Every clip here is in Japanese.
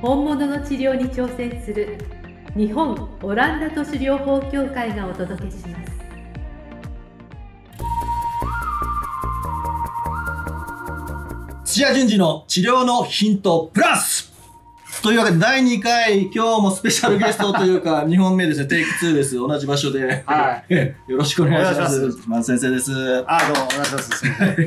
本物の治療に挑戦する日本オランダ都市療法協会がお届けします。土屋順次の治療のヒントプラス。というわけで第2回今日もスペシャルゲストというか 2本目ですね。テイク2です。同じ場所で、は よろしくお願いします。し松先生です。あ、どうも、お願いしま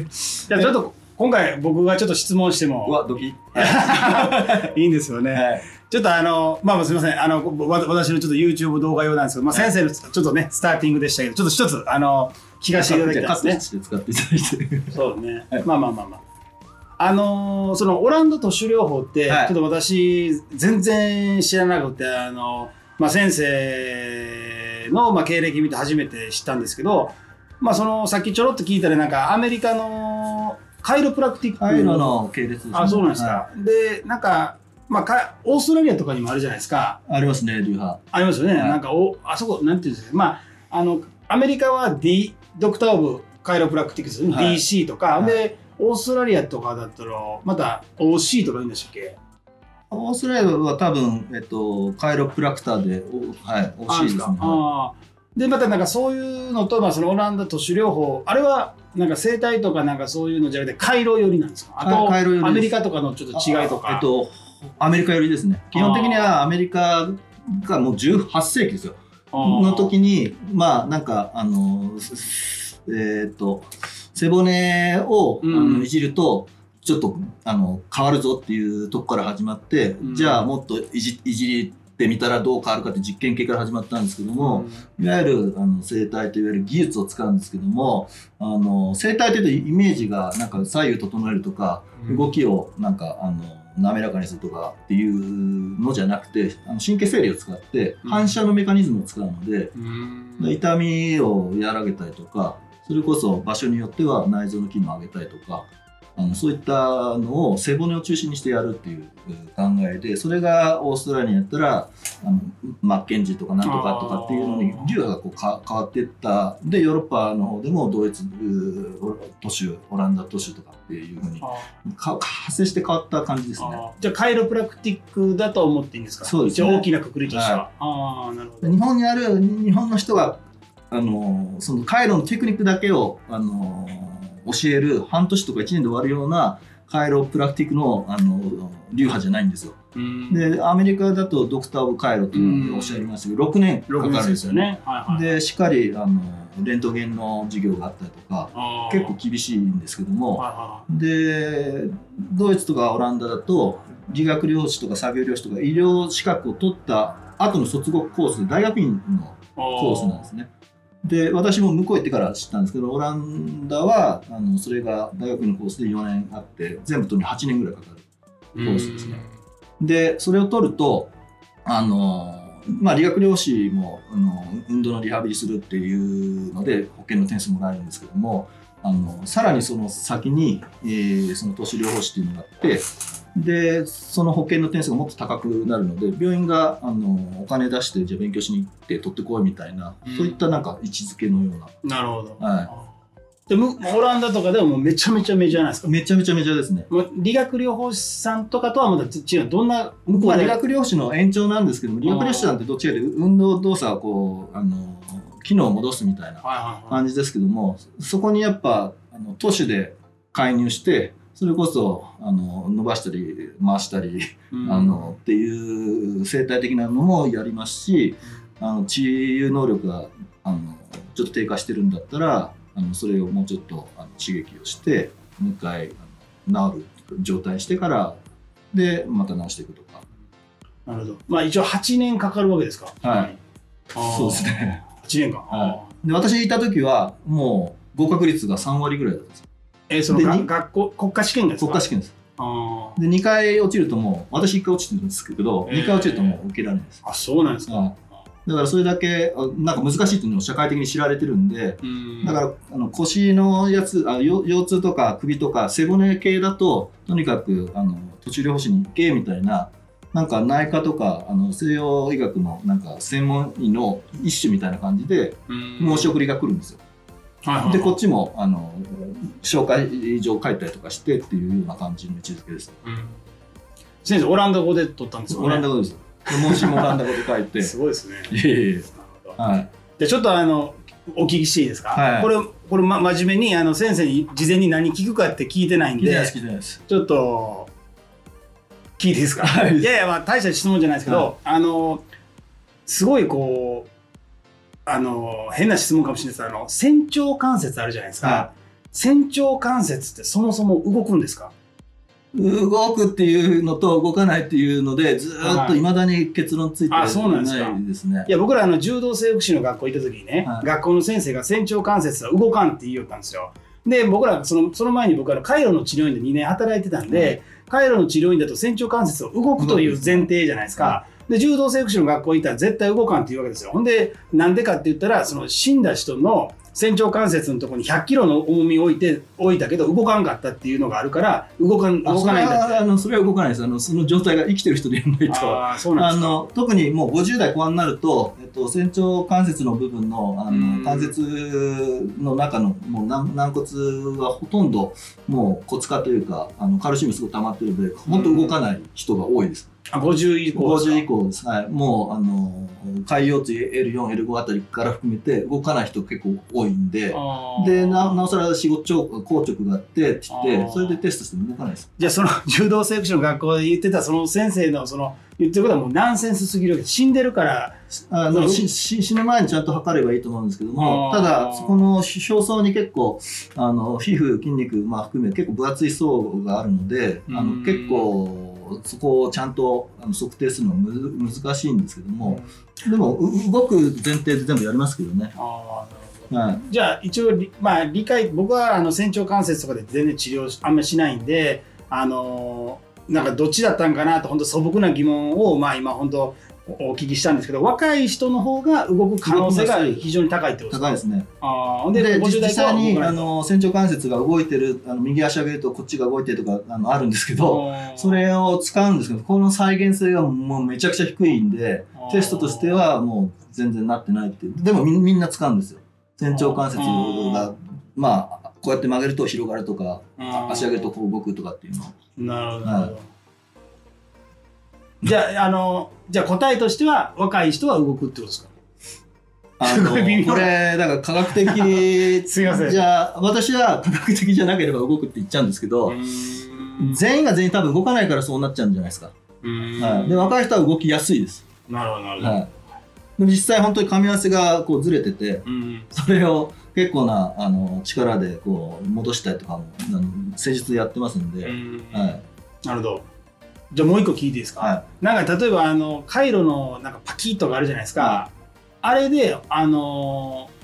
す。じゃあちょっと、今回僕がちょっと質問してうもわドキ いいんですよね。はいちょっとあの、まあすみません。あの、わ私のちょっと YouTube 動画用なんですけど、まあ先生のちょっとね、スターティングでしたけど、ちょっと一つ、あの、聞かせていただきたいですね。使っていただいて そうね。はいまあまあまあまあ。あのーそのオランダ都市療法って、はいちょっと私、全然知らなくて、あの、まあ先生の、まあ、経歴見て初めて知ったんですけど、まあその、さっきちょろっと聞いたら、なんかアメリカのカイロプラクティックの系列ですね。あ、そうなんですか。はで、なんか、まあか、オーストラリアとかにもあるじゃないですか。いありますね流派。ありますよね。はい。なんかお、あそこ、なんていうんですか。まあ、あの、アメリカは D、ドクター・オブ・カイロプラクティクス、はい。DC とか、はい。で、オーストラリアとかだったら、また OC とか言うんでしたっけ？オーストラリアは多分、えっと、カイロプラクターで、おはい、惜しいですね。あーで、またなんかそういうのと、まあ、そのオランダ都市療法、あれは、なんか生態とかなんかそういうのじゃなくて、カイロ寄りなんですか？あと、カイロ寄りアメリカとかのちょっと違いとか。えっと、アメリカ寄りですね。基本的にはアメリカがもう18世紀ですよ。の時に、まあ、なんか、あの、えっと、背骨を、うんあのいじると、ちょっとあの変わるぞっていうとこから始まって、うんじゃあもっといじいじってみたらどう変わるかって実験系から始まったんですけども、うん。いわゆるあの生体といわゆる技術を使うんですけどもあの生体というとイメージがなんか左右整えるとか、動きをなんかあの滑らかにするとかっていうのじゃなくてあの神経整理を使ってうん。反射のメカニズムを使うので、うん。痛みを和らげたりとかそれこそ場所によっては内臓の機能を上げたりとかあのそういったのを背骨を中心にしてやるっていう考えでそれがオーストラリアにやったらあのマッケンジーとかなんとかとかっていうのに流派がこうか変わっていった。でヨーロッパの方でもドイツう都市オランダ都市とかっていうふうにあか派生して変わった感じですね。じゃあカイロプラクティックだと思っていいんですか？そうですね。大きなくくりとしては、ああなるほど。日本にある日本の人があのそのカイロのテクニックだけをあの教える半年とか1年で終わるようなカイロプラクティックのあの流派じゃないんですよ。うん。でアメリカだとドクター・オブ・カイロというのをおっしゃいましたけど6年か6かるんですすよね。でしっかりあのレントゲンの授業があったりとか結構厳しいんですけども、はいはでドイツとかオランダだと理学療師とか作業療師とか医療資格を取った後の卒業コースで大学院のいコースなんですね。で私も向こう行ってから知ったんですけどオランダはあのそれが大学院のコースで4年あって全部取るに8年ぐらいかかる。コースですねでそれを取るとあの、まあ、理学療師もあの運動のリハビリするっていうので保険の点数もらえるんですけどもあのさらにその先に、えーその都市療法士っていうのがあってでその保険の点数がもっと高くなるので病院があのお金出してじゃあ勉強しに行って取ってこいみたいな、うん。そういったなんか位置づけのような。なるほど、はでもオランダとかではもうめちゃめちゃメジャーなんですか？めちゃめちゃメジャーですね。理学療法士さんとかとはまた違う。どんな向こまあ、うで、理学療師の延長なんですけども理学療師さんってどっちかというと運動動作をこうあの機能を戻すみたいなはいはいはい。感じですけどもそこにやっぱあの都市で介入してそれこそあの伸ばしたり回したり、うん。あのっていう生態的なのもやりますしあの治癒能力があのちょっと低下してるんだったらあのそれをもうちょっとあの刺激をしてもう一回あの治る状態にしてからでまた治していくとか。なるほど。まあ一応8年かかるわけですか。はい。そうですね。8年間、はで私いた時はもう合格率が3割ぐらいだったんですよえーその学校国家試験がですか？国家試験です。あで2回落ちるともう私1回落ちてるんですけど、へー。2回落ちるともう受けられないです、あそうなんですか、はいだからそれだけあなんか難しいっていうのを社会的に知られてるんでうん。だからあの腰のやつあ腰腰痛とか首とか背骨系だととにかくあの途中療法士に行けみたいななんか内科とかあの西洋医学のなんか専門医の一種みたいな感じでうん。申し送りが来るんですよ。はいでこっちもあの紹介状書いたりとかしてっていうような感じの位置づけです。うん。先生オランダ語で取ったんですよね。オランダ語です。問診もオランダ語で書いて。すごいですね。いえいえ。なるほど。はい。じゃあちょっとあのお聞きしていいですか、はい。これこれ、ま、真面目にあの先生に事前に何聞くかって聞いてないんで聞いてないです、聞いてないです。ちょっと聞いていいですか、はい。いやいやまあ大した質問じゃないですけど、はい。あのすごいこうあの変な質問かもしれないです。あの仙腸関節あるじゃないですか、は仙腸関節ってそもそも動くんですか？動くっていうのと動かないっていうのでずーっとい。まだに結論ついてあそうなんですか。ないですね。い。や僕らあの柔道整復師の学校行った時にね、はい。学校の先生が仙腸関節は動かんって言いよったんですよ。で僕らそのその前に僕はあのカイロの治療院で2年働いてたんで、カイロの治療院だと仙腸関節は動くという前提じゃないですか、で柔道整復師の学校行ったら絶対動かんって言うわけですよ。ほんでなんでかって言ったらその死んだ人の仙腸関節のところに100キロの重みを置いて置いたけど動かんかったっていうのがあるから動かんあ動かないんだって。それはあのそれは動かないです。あのその状態が生きてる人でやらないと。ああそうなんあですかの特にもう50代後半になると、えっと、仙腸関節の部分のあうん。の関節の中のもう軟軟骨はほとんどもう骨化というかあのカルシウムすごい溜まってるので本当動かない人が多いです。あ50以降ですか？50以降です、はい、もうあの海洋椎 L4、L5 あたりから含めて動かない人結構多いんで、でななおさら仕事硬直があってって言って、それでテストしても動かないです。じゃあその柔道整復師の学校で言ってたその先生のその言ってることはもうナンセンスすぎる死んでるからあのしし死ぬ前にちゃんと測ればいいと思うんですけども、ただ、そこの表層に結構、あの皮膚、筋肉、まあ、含め結構分厚い層があるので、あうん。の結構そこをちゃんとあの測定するのはむ難しいんですけども、でもう動く前提で全部やりますけどね。あーなるほどはいじゃあ一応りまあ理解僕はあの仙腸関節とかで全然治療あんまりしないんであのーなんかどっちだったんかなと本当素朴な疑問をまあ今本当お聞きしたんですけど若い人の方が動く可能性が非常に高いってことですか？高いですね。あーでで50実際にあの仙腸関節が動いてるあの右足上げるとこっちが動いてるとかあのあるんですけど、それを使うんですけど、この再現性がもうめちゃくちゃ低いんでテストとしてはもう全然なってないっていう。でもみみんな使うんですよ。仙腸関節あが、まあ、こうやって曲げると広がるとか、足上げるとこう動くとかっていうのを。なるほど、はいなるほどじゃああのじゃあ答えとしては若い人は動くってことですか？あすごい微妙これ、だから科学的、すいません。じゃあ、私は科学的じゃなければ動くって言っちゃうんですけど、全員が全員多分動かないからそうなっちゃうんじゃないですか。はい、で若い人は動きやすいです。なるほどなるほど、はい、実際本当に噛み合わせがこうずれててうん。それを結構なあの力でこう戻したりとかもあの施術やってますんで、うん。はい。なるほどじゃあもう一個聞いていいですか、はなんか例えばあの回路のなんかパキッとかあるじゃないですか、あれであのー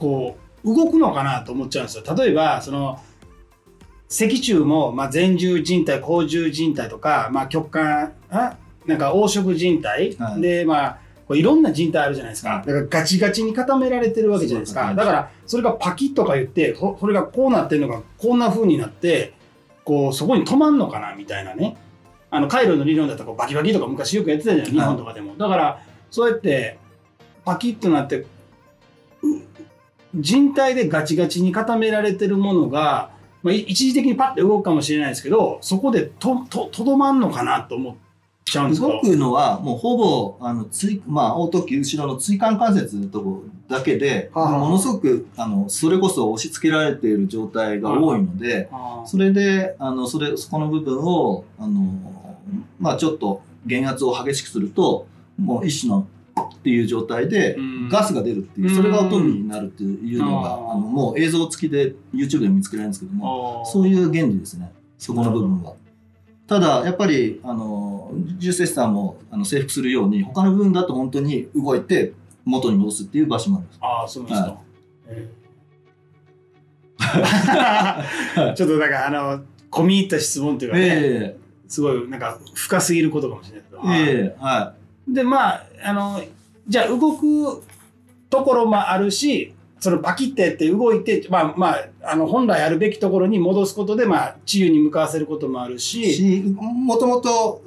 こう動くのかなと思っちゃうんですよ。例えばその脊柱も、まあ、前十靭帯後十靭帯とか、まあ、極管あなんか黄色靭帯、はい。でまあこういろんな靭帯あるじゃないですか、はい。だからガチガチに固められてるわけじゃないですか。だからそれがパキッとか言ってほそれがこうなってるのがこんな風になってこうそこに止まんのかなみたいなねあの回路の理論だったらこうバキバキとか昔よくやってたじゃん日本とかでも、だからそうやってパキッとなってう人体でガチガチに固められてるものが、まあ、い一時的にパッて動くかもしれないですけどそこでとととどまんのかなと思っちゃうんですけど動くのはもうほぼあの椎まあ大時後ろの椎間関節のとこだけで、はあ。はあものすごくあのそれこそ押し付けられている状態が多いので、あ。ーそれであのそれそこの部分をあの、まあ、ちょっと減圧を激しくするともう一種のっていう状態でうん。ガスが出るっていうそれが音になるっていうのがうんあのもう映像付きで YouTube でも見つけられるんですけどもそういう原理ですね。そこの部分は。ただやっぱりあの重セスターもあの征服するように他の部分だと本当に動いて元に戻すっていう場所もあるんです。あーそうですか、はええ ちょっとだからあの込み入った質問というかね、えすごいなんか深すぎることかもしれないけど。えええはで、まあ、あの、じゃあ動くところもあるし、そのパキってやって動いて、まあまあ、あの、本来あるべきところに戻すことで、まあ、治癒に向かわせることもあるい。し、し、もともと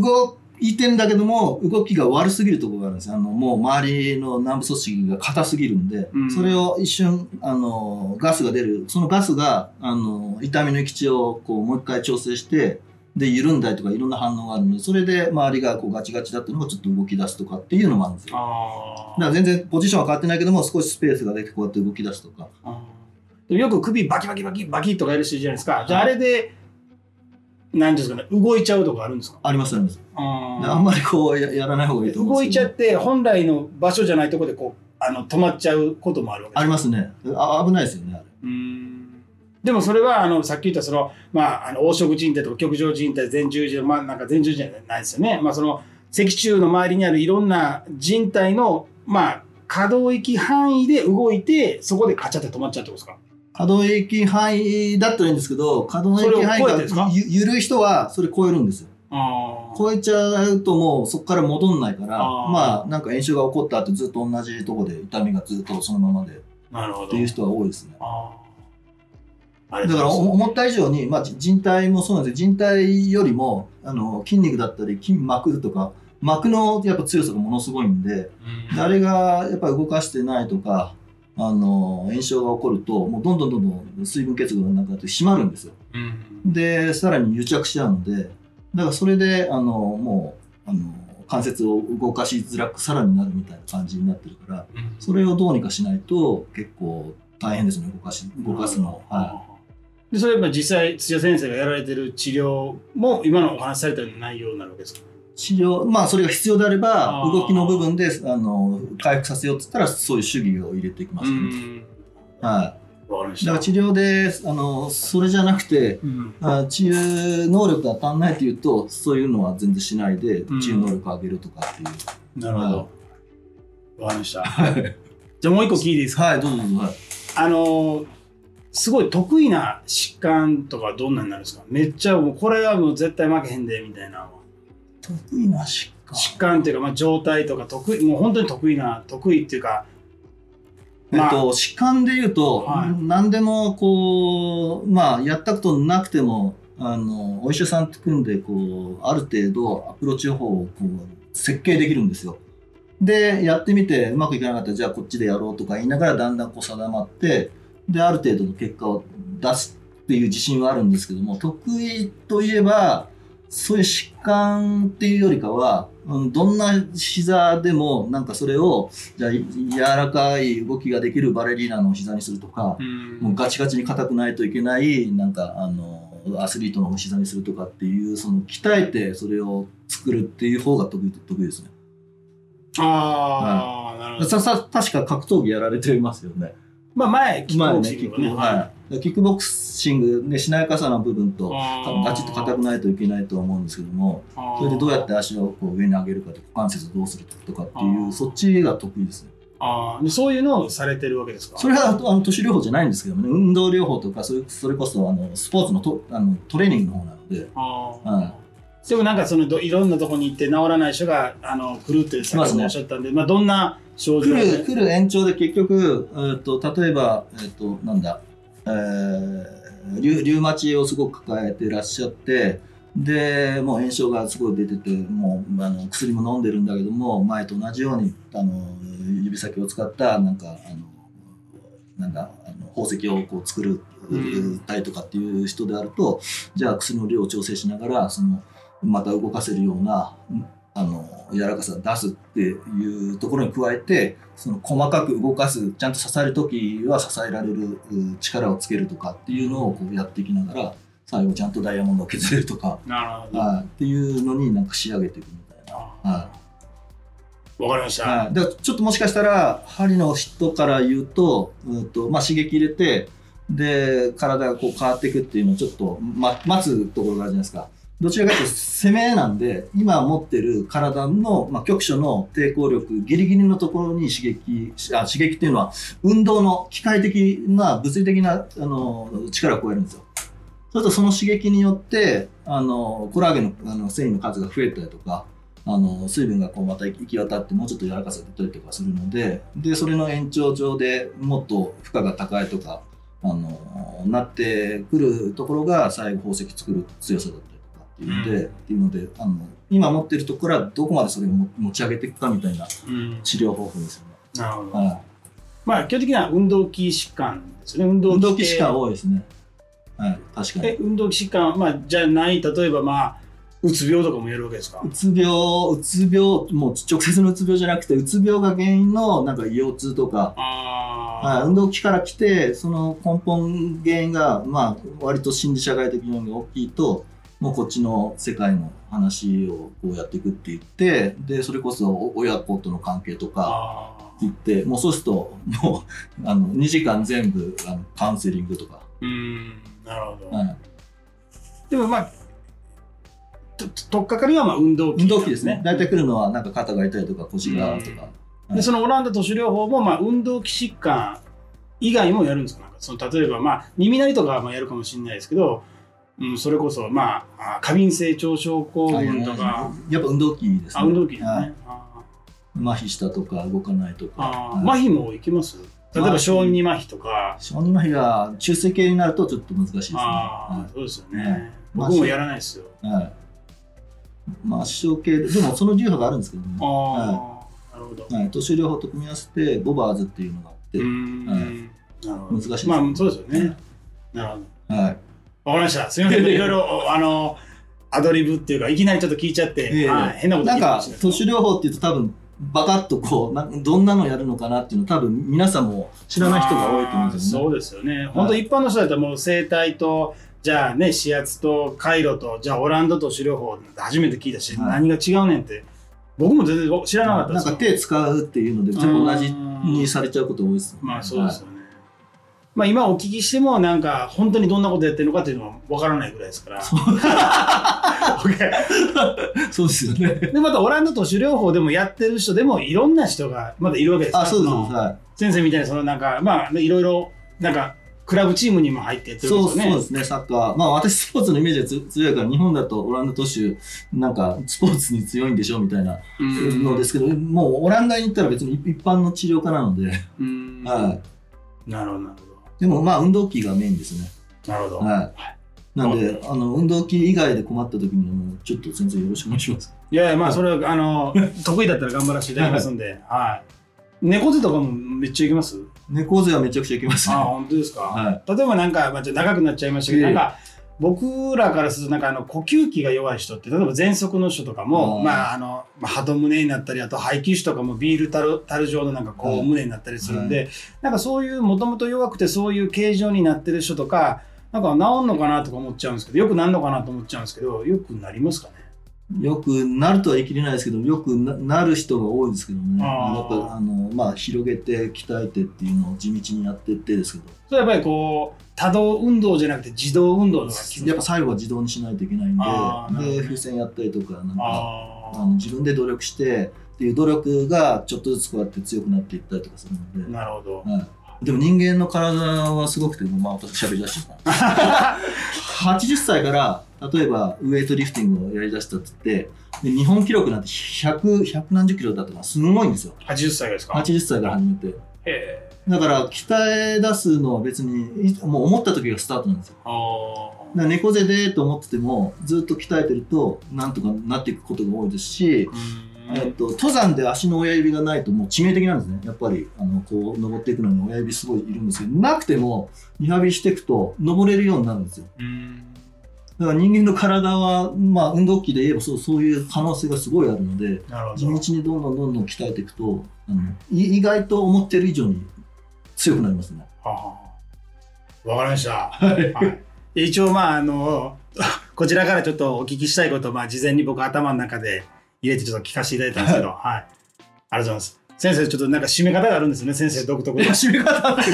動いてんだけども、動きが悪すぎるところがあるんですよ。あの、もう周りの軟部組織が硬すぎるんで、うんそれを一瞬、あの、ガスが出る。そのガスが、あの、痛みの行き地をこう、もう一回調整して、で、緩んだりとかいろんな反応があるので、それで周りがこうガチガチだったのがちょっと動き出すとかっていうのもあるんですよ。あだから全然ポジションは変わってないけども、少しスペースができてこうやって動き出すとか。でもよく首バキバキバキバキとかやる人いるじゃないですか。じゃああれで、なんですかね、動いちゃうとかあるんですか？ありますあります。あであんまりこうややらない方がいいと思うん動いちゃって本来の場所じゃないところでこうあの止まっちゃうこともあるわけですありますね。あ危ないですよね、あれ。うーんでもそれはあのさっき言ったその、まあ、あの黄色靭帯とか極上靭帯前十字まあなんか前十字じゃないですよね、まあ、その脊柱の周りにあるいろんな靭帯の、まあ、可動域範囲で動いてそこでカチャって止まっちゃうってことですか？可動域範囲だったらいいんですけど、可動域範囲がゆ緩い人はそれ超えるんですよ。あ超えちゃうともうそこから戻んないから、まあなんか炎症が起こった後ずっと同じとこで痛みがずっとそのままで。っなるほど。ていう人は多いですね。あだから思った以上に、まあ、じ人体もそうなんです人体よりもあの筋肉だったり筋膜とか膜のやっぱ強さがものすごいんでであれがやっぱり動かしてないとかあの炎症が起こるともうどんどんどんどん水分結合がなくなって締まるんですよ。うん。でさらに癒着しちゃうのでだからそれであのもうあの関節を動かしづらくさらになるみたいな感じになってるからうん。それをどうにかしないと結構大変ですね動かし動かすの。はでそれは実際土屋先生がやられてる治療も今のお話しされたような内容になるわけですか？い、治療まあそれが必要であれば動きの部分であの回復させようっつったらそういう主義を入れていきます、ね。ん。はい、だから治療であのそれじゃなくてうん。あ治癒能力が足んないっていうとそういうのは全然しないでうん。治癒能力を上げるとかっていう。なるほど。わかりました。じゃあもう一個聞いていいですか？はい、どうぞどうぞ。はい。あのーすごい得意な疾患とかどんなになるんですか？めっちゃもうこれはもう絶対負けへんでみたいな得意な疾患。疾患っていうか、まあ、状態とか得意もう本当に得意な得意っていうかまあえっと、疾患で言うと、はい何でもこう、まあ、やったことなくても、あの、お医者さんと組んで、こう、ある程度アプローチ方法をこう設計できるんですよ。で、やってみてうまくいかなかったら、じゃあこっちでやろうとか言いながらだんだんこう定まって、で、ある程度の結果を出すっていう自信はあるんですけども、得意といえば、そういう疾患っていうよりかは、うん、どんな膝でも、なんかそれを、じゃ柔らかい動きができるバレリーナの膝にするとか、もうガチガチに硬くないといけない、なんか、あの、アスリートの膝にするとかっていう、その、鍛えてそれを作るっていう方が得意、得意ですね。ああ、なるほどさ、さ、確か格闘技やられてますよね。まあ前キックボクシングねキックはい。キックボクシングでしなやかさの部分と、ガチッと硬くないといけないとは思うんですけども、それでどうやって足をこう上に上げるかとか、股関節をどうするとかってあいう、ー。そっちが得意ですね。あー。でそういうのをされてるわけですか？それはあの都市療法じゃないんですけどもね、運動療法とか、それそれこそあのスポーツのとあのトレーニングの方なので、あでもなんかそのどいろんなとこに行って治らない人があの来るってさっきもおっしゃったんで、まあ、どんな症状来る来る延長で結局、えー、と例えば、えー、となんだ、えー、リュリュウマチをすごく抱えてらっしゃってでもう炎症がすごい出ててもうあの薬も飲んでるんだけども前と同じようにあの指先を使ったなんかあのなんだあの宝石をこう作るうんたりとかっていう人であるとじゃあ薬の量を調整しながらそのまた動かせるようなあの柔らかさを出すっていうところに加えてその細かく動かすちゃんと支える時は支えられるう力をつけるとかっていうのをこうやっていきながら最後ちゃんとダイヤモンドを削れるとか、なるほど、はい、っていうのになんか仕上げていくみたいな。はわかりました、はい、だからちょっともしかしたら針の人から言うと,、うんとまあ、刺激入れてで体がこう変わっていくっていうのをちょっと、ま、待つところがあるじゃないですかどちらかというと攻めなんで今持ってる体の、まあ、局所の抵抗力ギリギリのところに刺激あ刺激っていうのは運動の機械的な物理的なあの力を加えるんですよ。そうするとその刺激によってあのコラーゲンのあの繊維の数が増えたりとかあの水分がこうまた行き渡ってもうちょっと柔らかさが出たりとかするのででそれの延長上でもっと負荷が高いとかあのなってくるところが最後宝石作る強さだったりとっていうので,、うんっていうのであの今持ってるところからどこまでそれをも持ち上げていくかみたいなうん治療方法ですよね。なるほど。はいまあ基本的には運動器疾患ですよね。運動器疾患を。多いですね。はい、確かに。え、運動器疾患、まあじゃない、例えばまあ、うつ病とかもやるわけですか？うつ病、うつ病、もう直接のうつ病じゃなくて、うつ病が原因のなんか腰痛とか、はい、運動器から来て、その根本原因が、まあ、割と心理社会的要因が大きいと、もうこっちの世界の話をこうやっていくって言って、で、それこそ親子との関係とか。言って、もうそうすると、もう、あの、2時間全部あのカウンセリングとか、うん、なるほど。はい、でもまあ、ととっかかりはまあ運動器、運動器ですね。大体来るのはなんか肩が痛いとか腰がとか。はいでそのオランダ都市療法もまあ運動器疾患以外もやるんですか？なんかその例えばまあ耳鳴りとかはまあやるかもしれないですけど、うん、それこそまああ過敏性腸症候群とか、やっぱ運動器ですね。あ運動器ですね、はい。あ麻痺したとか動かないとか。麻痺もいきます？例えば小児麻痺とか、小児麻痺が中性系になるとちょっと難しいですね。はそうですよね、はい。僕もやらないですよ、い。はい。まあ、視床系で、でもその流派があるんですけどね。ああ、はなるほど、はい。都市療法と組み合わせて、ボバーズっていうのがあって。うー、ん、はい。なるほど。難しいですまあそうですよね、なるほど。はい。わかりました。すみません。いろいろ、あの、アドリブっていうか、いきなりちょっと聞いちゃって、ええはい変なことなんか聞いてました、都市療法っていうと多分、バカッとこうな、どんなのやるのかなっていうの多分皆さんも知らない人が多いと思うんですよね。そうですよね。本当一般の人だったらもう生態と、じゃあね、指圧と回路と、じゃあオランダ都市療法って初めて聞いたし、はい何が違うねんって、僕も全然知らなかったですよなんか手使うっていうので全部同じにされちゃうこと多いですよね。まあそうですよね。まあ今お聞きしてもなんか本当にどんなことやってるのかっていうのはわからないぐらいですから。はい そうですよね。でまたオランダ都市療法でもやってる人でもいろんな人がまだいるわけですあ、そうです。のはい。先生みたいにそのなんかまあねいろいろなんかクラブチームにも入ってやってるんそうですよね。そうですね、サッカー。まあ私スポーツのイメージがつ強いから、日本だとオランダ都市、なんかスポーツに強いんでしょみたいなうんのですけど、もうオランダに行ったら別に一般の治療家なので、うんはい。なるほどなるほでもまあ運動器がメインですね。ど。なるほど。はい。なんで、あの、運動器以外で困った時にはもうちょっと先生よろしくお願いします。いやいやまあそれはあの 得意だったら頑張らせていただきますんで、はい。猫背とかもめっちゃいきます？猫背はめちゃくちゃいけますね。あ本当ですか、は例えばなんか、まあ、長くなっちゃいましたけど、ええなんか僕らからするとなんかあの呼吸器が弱い人って例えば喘息の人とかもあーまああのまあ鳩胸になったりあと肺気腫とかもビールタルタル状のなんかこうはい胸になったりするんで、なんかそういうもともと弱くてそういう形状になってる人とかなんか治んのかなとか思っちゃうんですけどよくなんのかなと思っちゃうんですけどよくなりますかね？よくなるとは言い切れないですけど、よくななる人が多いですけどね。やっぱ、あの、まあ、広げて鍛えてっていうのを地道にやってってですけど、それはやっぱりこう多動運動じゃなくて自動運動とか？やっぱ最後は自動にしないといけないんで、で、風船やったりとか、なんか、ああの自分で努力してっていう努力がちょっとずつこうやって強くなっていったりとかするあので、なるほど。はい、でも人間の体はすごくてまあ私喋り出してた。80歳から例えばウエイトリフティングをやりだしたって言ってで日本記録なんて100、100何十キロだったからすごいんですよ。80歳ですか？80歳から始めて。だから鍛え出すのは別にいもう思った時がスタートなんですよ。あだから猫背でと思っててもずっと鍛えてるとなんとかなっていくことが多いですし、えっと、登山で足の親指がないともう致命的なんですね。やっぱり、あの、こう、登っていくのに親指すごいいるんですけど、なくても、リハビリしていくと、登れるようになるんですよ。うんだから人間の体は、まあ、運動器で言えばそう、そういう可能性がすごいあるので、地道にどんどんどんどん鍛えていくと、あのい意外と思ってる以上に強くなりますね。はあわかりました。はい、一応、まあ、あの、こちらからちょっとお聞きしたいことを、まあ、事前に僕頭の中で入れてちょっと聞かせていただいたんですけど、はい。ありがとうございます。先生、ちょっとなんか締め方があるんですよね、先生 独特の。締め方って、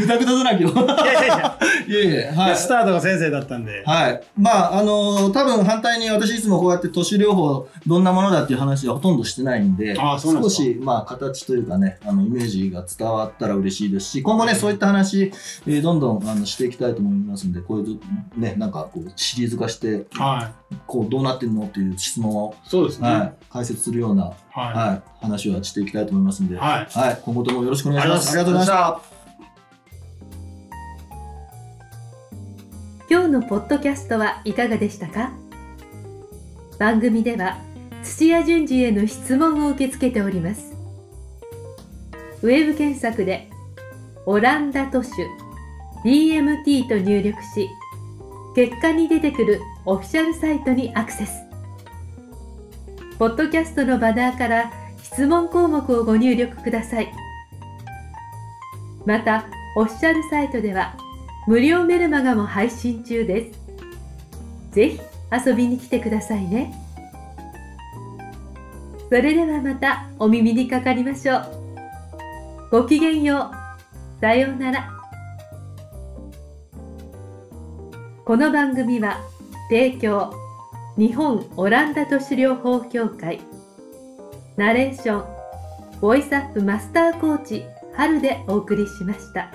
ぐだぐだだらけよ。いやいやいや、いやいや、はい。スタートが先生だったんで。はい。まあ、あの多分反対に私いつもこうやって都市療法どんなものだっていう話はほとんどしてないんで、ああそうなんですか少し、まあ、形というかね、あの、イメージが伝わったら嬉しいですし、今後ね、そういった話、えーどんどんあのしていきたいと思いますんで、こういう、ね、なんかこう、シリーズ化して、はこう、どうなってんのっていう質問を、い。そうですね。はい、解説するような、ははい、話はしていきたいと思いますんで、い。はい。はい、今後ともよろしくお願いします。あありがとうございました。今日のポッドキャストはいかがでしたか？番組では土屋順次への質問を受け付けておりますウェブ検索で「オランダ都市 DMT」と入力し結果に出てくるオフィシャルサイトにアクセスポッドキャストのバナーから質問項目をご入力くださいまたオフィシャルサイトでは無料メルマガも配信中です。ぜひ遊びに来てくださいね。それではまたお耳にかかりましょう。ごきげんよう。さようなら。この番組は提供日本オランダ都市療法協会ナレーションボイスアップマスターコーチ春でお送りしました。